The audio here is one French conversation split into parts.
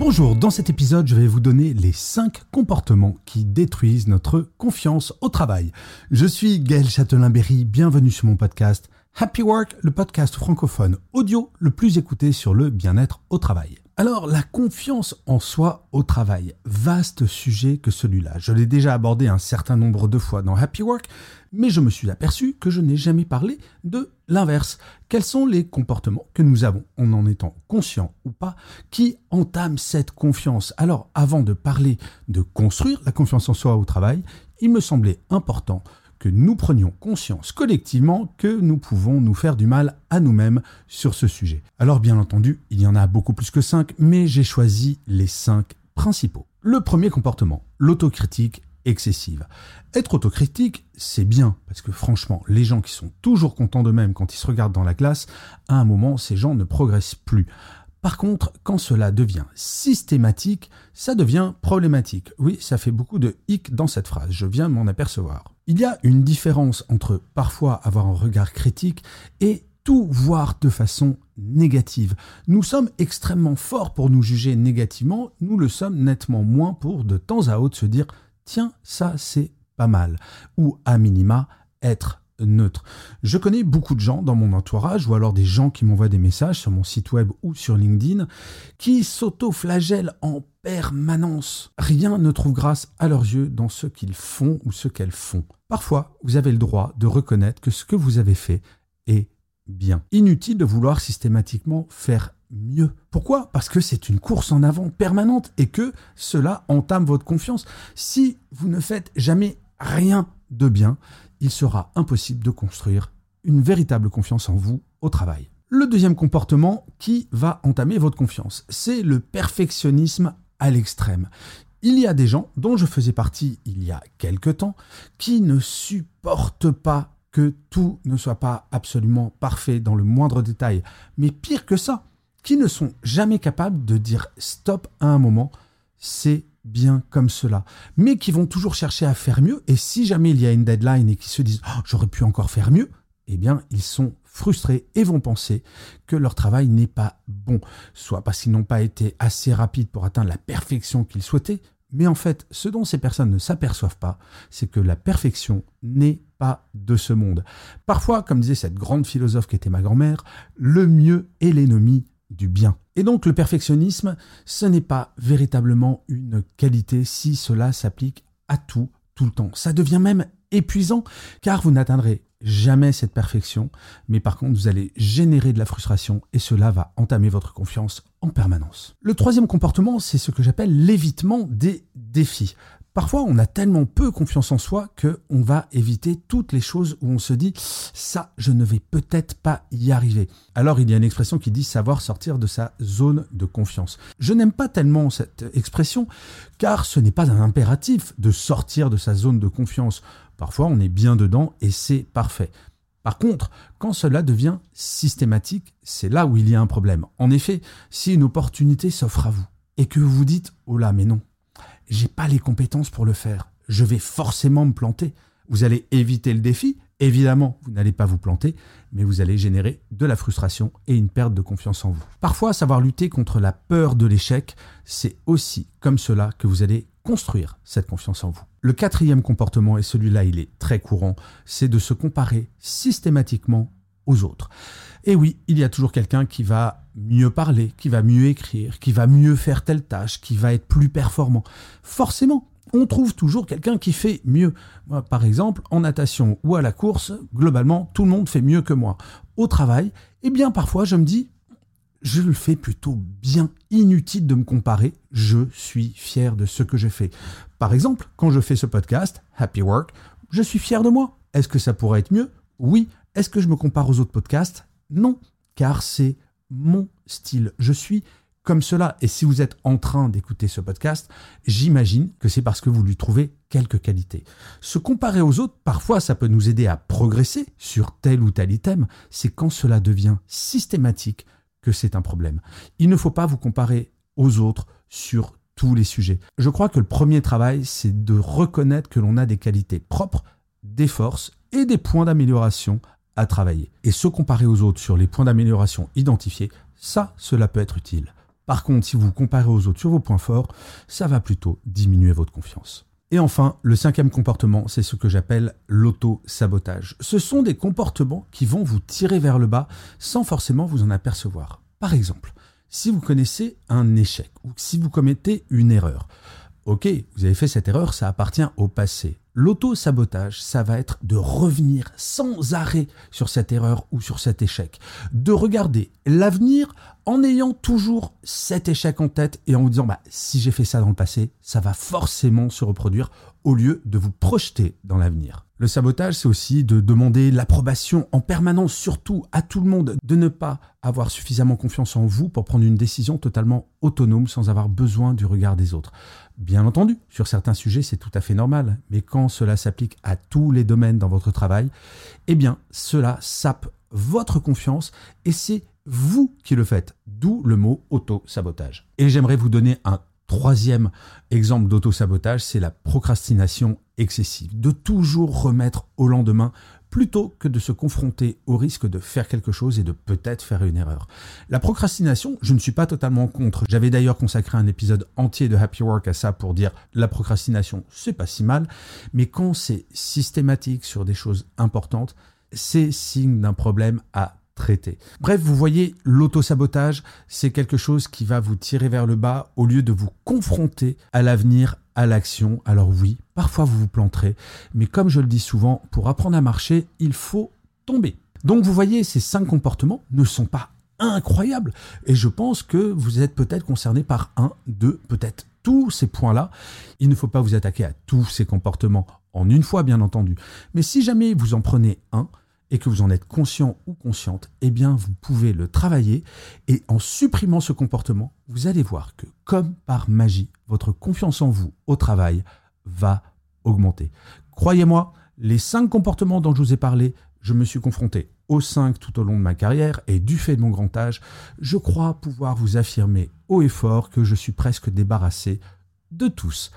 Bonjour, dans cet épisode, je vais vous donner les 5 comportements qui détruisent notre confiance au travail. Je suis Gaël Châtelain-Berry, bienvenue sur mon podcast Happy Work, le podcast francophone audio le plus écouté sur le bien-être au travail. Alors, la confiance en soi au travail, vaste sujet que celui-là. Je l'ai déjà abordé un certain nombre de fois dans Happy Work, mais je me suis aperçu que je n'ai jamais parlé de l'inverse. Quels sont les comportements que nous avons, en en étant conscient ou pas, qui entament cette confiance? Alors, avant de parler de construire la confiance en soi au travail, il me semblait important que nous prenions conscience collectivement que nous pouvons nous faire du mal à nous-mêmes sur ce sujet. Alors bien entendu, il y en a beaucoup plus que cinq, mais j'ai choisi les cinq principaux. Le premier comportement, l'autocritique excessive. Être autocritique, c'est bien, parce que franchement, les gens qui sont toujours contents d'eux-mêmes quand ils se regardent dans la glace, à un moment, ces gens ne progressent plus. Par contre, quand cela devient systématique, ça devient problématique. Oui, ça fait beaucoup de hic dans cette phrase, je viens m'en apercevoir. Il y a une différence entre parfois avoir un regard critique et tout voir de façon négative. Nous sommes extrêmement forts pour nous juger négativement, nous le sommes nettement moins pour de temps à autre se dire tiens, ça c'est pas mal, ou à minima être neutre. Je connais beaucoup de gens dans mon entourage, ou alors des gens qui m'envoient des messages sur mon site web ou sur LinkedIn, qui s'auto-flagellent en permanence. Rien ne trouve grâce à leurs yeux dans ce qu'ils font ou ce qu'elles font. Parfois, vous avez le droit de reconnaître que ce que vous avez fait est bien. Inutile de vouloir systématiquement faire mieux. Pourquoi? Parce que c'est une course en avant permanente et que cela entame votre confiance. Si vous ne faites jamais rien de bien, il sera impossible de construire une véritable confiance en vous au travail. Le deuxième comportement qui va entamer votre confiance, c'est le perfectionnisme à l'extrême. Il y a des gens, dont je faisais partie il y a quelque temps, qui ne supportent pas que tout ne soit pas absolument parfait dans le moindre détail, mais pire que ça, qui ne sont jamais capables de dire stop à un moment, c'est bien comme cela, mais qui vont toujours chercher à faire mieux. Et si jamais il y a une deadline et qui se disent oh, j'aurais pu encore faire mieux, eh bien ils sont frustrés et vont penser que leur travail n'est pas bon, soit parce qu'ils n'ont pas été assez rapides pour atteindre la perfection qu'ils souhaitaient, mais en fait, ce dont ces personnes ne s'aperçoivent pas, c'est que la perfection n'est pas de ce monde. Parfois, comme disait cette grande philosophe qui était ma grand-mère, le mieux est l'ennemi du bien. Et donc le perfectionnisme, ce n'est pas véritablement une qualité si cela s'applique à tout, tout le temps. Ça devient même épuisant car vous n'atteindrez jamais cette perfection, mais par contre vous allez générer de la frustration et cela va entamer votre confiance en permanence. Le troisième comportement, c'est ce que j'appelle l'évitement des défis. Parfois, on a tellement peu confiance en soi que on va éviter toutes les choses où on se dit ça, je ne vais peut-être pas y arriver. Alors, il y a une expression qui dit savoir sortir de sa zone de confiance. Je n'aime pas tellement cette expression car ce n'est pas un impératif de sortir de sa zone de confiance. Parfois, on est bien dedans et c'est parfait. Par contre, quand cela devient systématique, c'est là où il y a un problème. En effet, si une opportunité s'offre à vous et que vous vous dites oh là, mais non, j'ai pas les compétences pour le faire. Je vais forcément me planter. Vous allez éviter le défi. Évidemment, vous n'allez pas vous planter, mais vous allez générer de la frustration et une perte de confiance en vous. Parfois, savoir lutter contre la peur de l'échec, c'est aussi comme cela que vous allez construire cette confiance en vous. Le quatrième comportement, et celui-là il est très courant, c'est de se comparer systématiquement autres. Et oui, il y a toujours quelqu'un qui va mieux parler, qui va mieux écrire, qui va mieux faire telle tâche, qui va être plus performant. Forcément, on trouve toujours quelqu'un qui fait mieux. Par exemple, en natation ou à la course, globalement, tout le monde fait mieux que moi. Au travail, eh bien, parfois, je me dis, je le fais plutôt bien. Inutile de me comparer. Je suis fier de ce que je fais. Par exemple, quand je fais ce podcast, Happy Work, je suis fier de moi. Est-ce que ça pourrait être mieux? Oui. Est-ce que je me compare aux autres podcasts? Non car c'est mon style. Je suis comme cela. Et si vous êtes en train d'écouter ce podcast, j'imagine que c'est parce que vous lui trouvez quelques qualités. Se comparer aux autres, parfois, ça peut nous aider à progresser sur tel ou tel item. C'est quand cela devient systématique que c'est un problème. Il ne faut pas vous comparer aux autres sur tous les sujets. Je crois que le premier travail, c'est de reconnaître que l'on a des qualités propres, des forces et des points d'amélioration à travailler. Et se comparer aux autres sur les points d'amélioration identifiés, ça, cela peut être utile. Par contre, si vous vous comparez aux autres sur vos points forts, ça va plutôt diminuer votre confiance. Et enfin, le cinquième comportement, c'est ce que j'appelle l'auto-sabotage. Ce sont des comportements qui vont vous tirer vers le bas sans forcément vous en apercevoir. Par exemple, si vous connaissez un échec ou si vous commettez une erreur, ok, vous avez fait cette erreur, ça appartient au passé. L'auto-sabotage, ça va être de revenir sans arrêt sur cette erreur ou sur cet échec, de regarder l'avenir en ayant toujours cet échec en tête et en vous disant bah, si j'ai fait ça dans le passé, ça va forcément se reproduire au lieu de vous projeter dans l'avenir. Le sabotage, c'est aussi de demander l'approbation en permanence, surtout à tout le monde, de ne pas avoir suffisamment confiance en vous pour prendre une décision totalement autonome sans avoir besoin du regard des autres. Bien entendu, sur certains sujets, c'est tout à fait normal, mais quand cela s'applique à tous les domaines dans votre travail, eh bien, cela sape votre confiance et c'est vous qui le faites, d'où le mot auto-sabotage. Et j'aimerais vous donner un troisième exemple d'auto-sabotage, c'est la procrastination excessive, de toujours remettre au lendemain plutôt que de se confronter au risque de faire quelque chose et de peut-être faire une erreur. La procrastination, je ne suis pas totalement contre. J'avais d'ailleurs consacré un épisode entier de Happy Work à ça pour dire la procrastination, c'est pas si mal, mais quand c'est systématique sur des choses importantes, c'est signe d'un problème à Bref, vous voyez, l'auto-sabotage, c'est quelque chose qui va vous tirer vers le bas au lieu de vous confronter à l'avenir, à l'action. Alors oui, parfois vous vous planterez, mais comme je le dis souvent, pour apprendre à marcher, il faut tomber. Donc vous voyez, ces cinq comportements ne sont pas incroyables, et je pense que vous êtes peut-être concerné par un, deux, peut-être tous ces points-là. Il ne faut pas vous attaquer à tous ces comportements en une fois, bien entendu. Mais si jamais vous en prenez un, et que vous en êtes conscient ou consciente, eh bien vous pouvez le travailler et en supprimant ce comportement, vous allez voir que comme par magie, votre confiance en vous au travail va augmenter. Croyez-moi, les cinq comportements dont je vous ai parlé, je me suis confronté aux cinq tout au long de ma carrière et du fait de mon grand âge, je crois pouvoir vous affirmer haut et fort que je suis presque débarrassé de tous.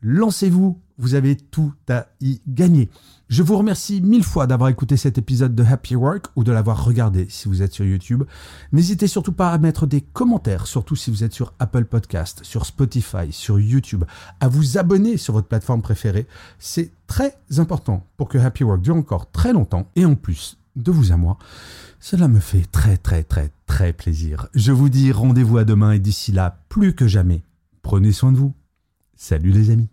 Lancez-vous, vous avez tout à y gagner. Je vous remercie mille fois d'avoir écouté cet épisode de Happy Work ou de l'avoir regardé si vous êtes sur YouTube. N'hésitez surtout pas à mettre des commentaires, surtout si vous êtes sur Apple Podcast, sur Spotify, sur YouTube, à vous abonner sur votre plateforme préférée. C'est très important pour que Happy Work dure encore très longtemps et en plus, de vous à moi, cela me fait très très très très plaisir. Je vous dis rendez-vous à demain et d'ici là, plus que jamais, prenez soin de vous. Salut les amis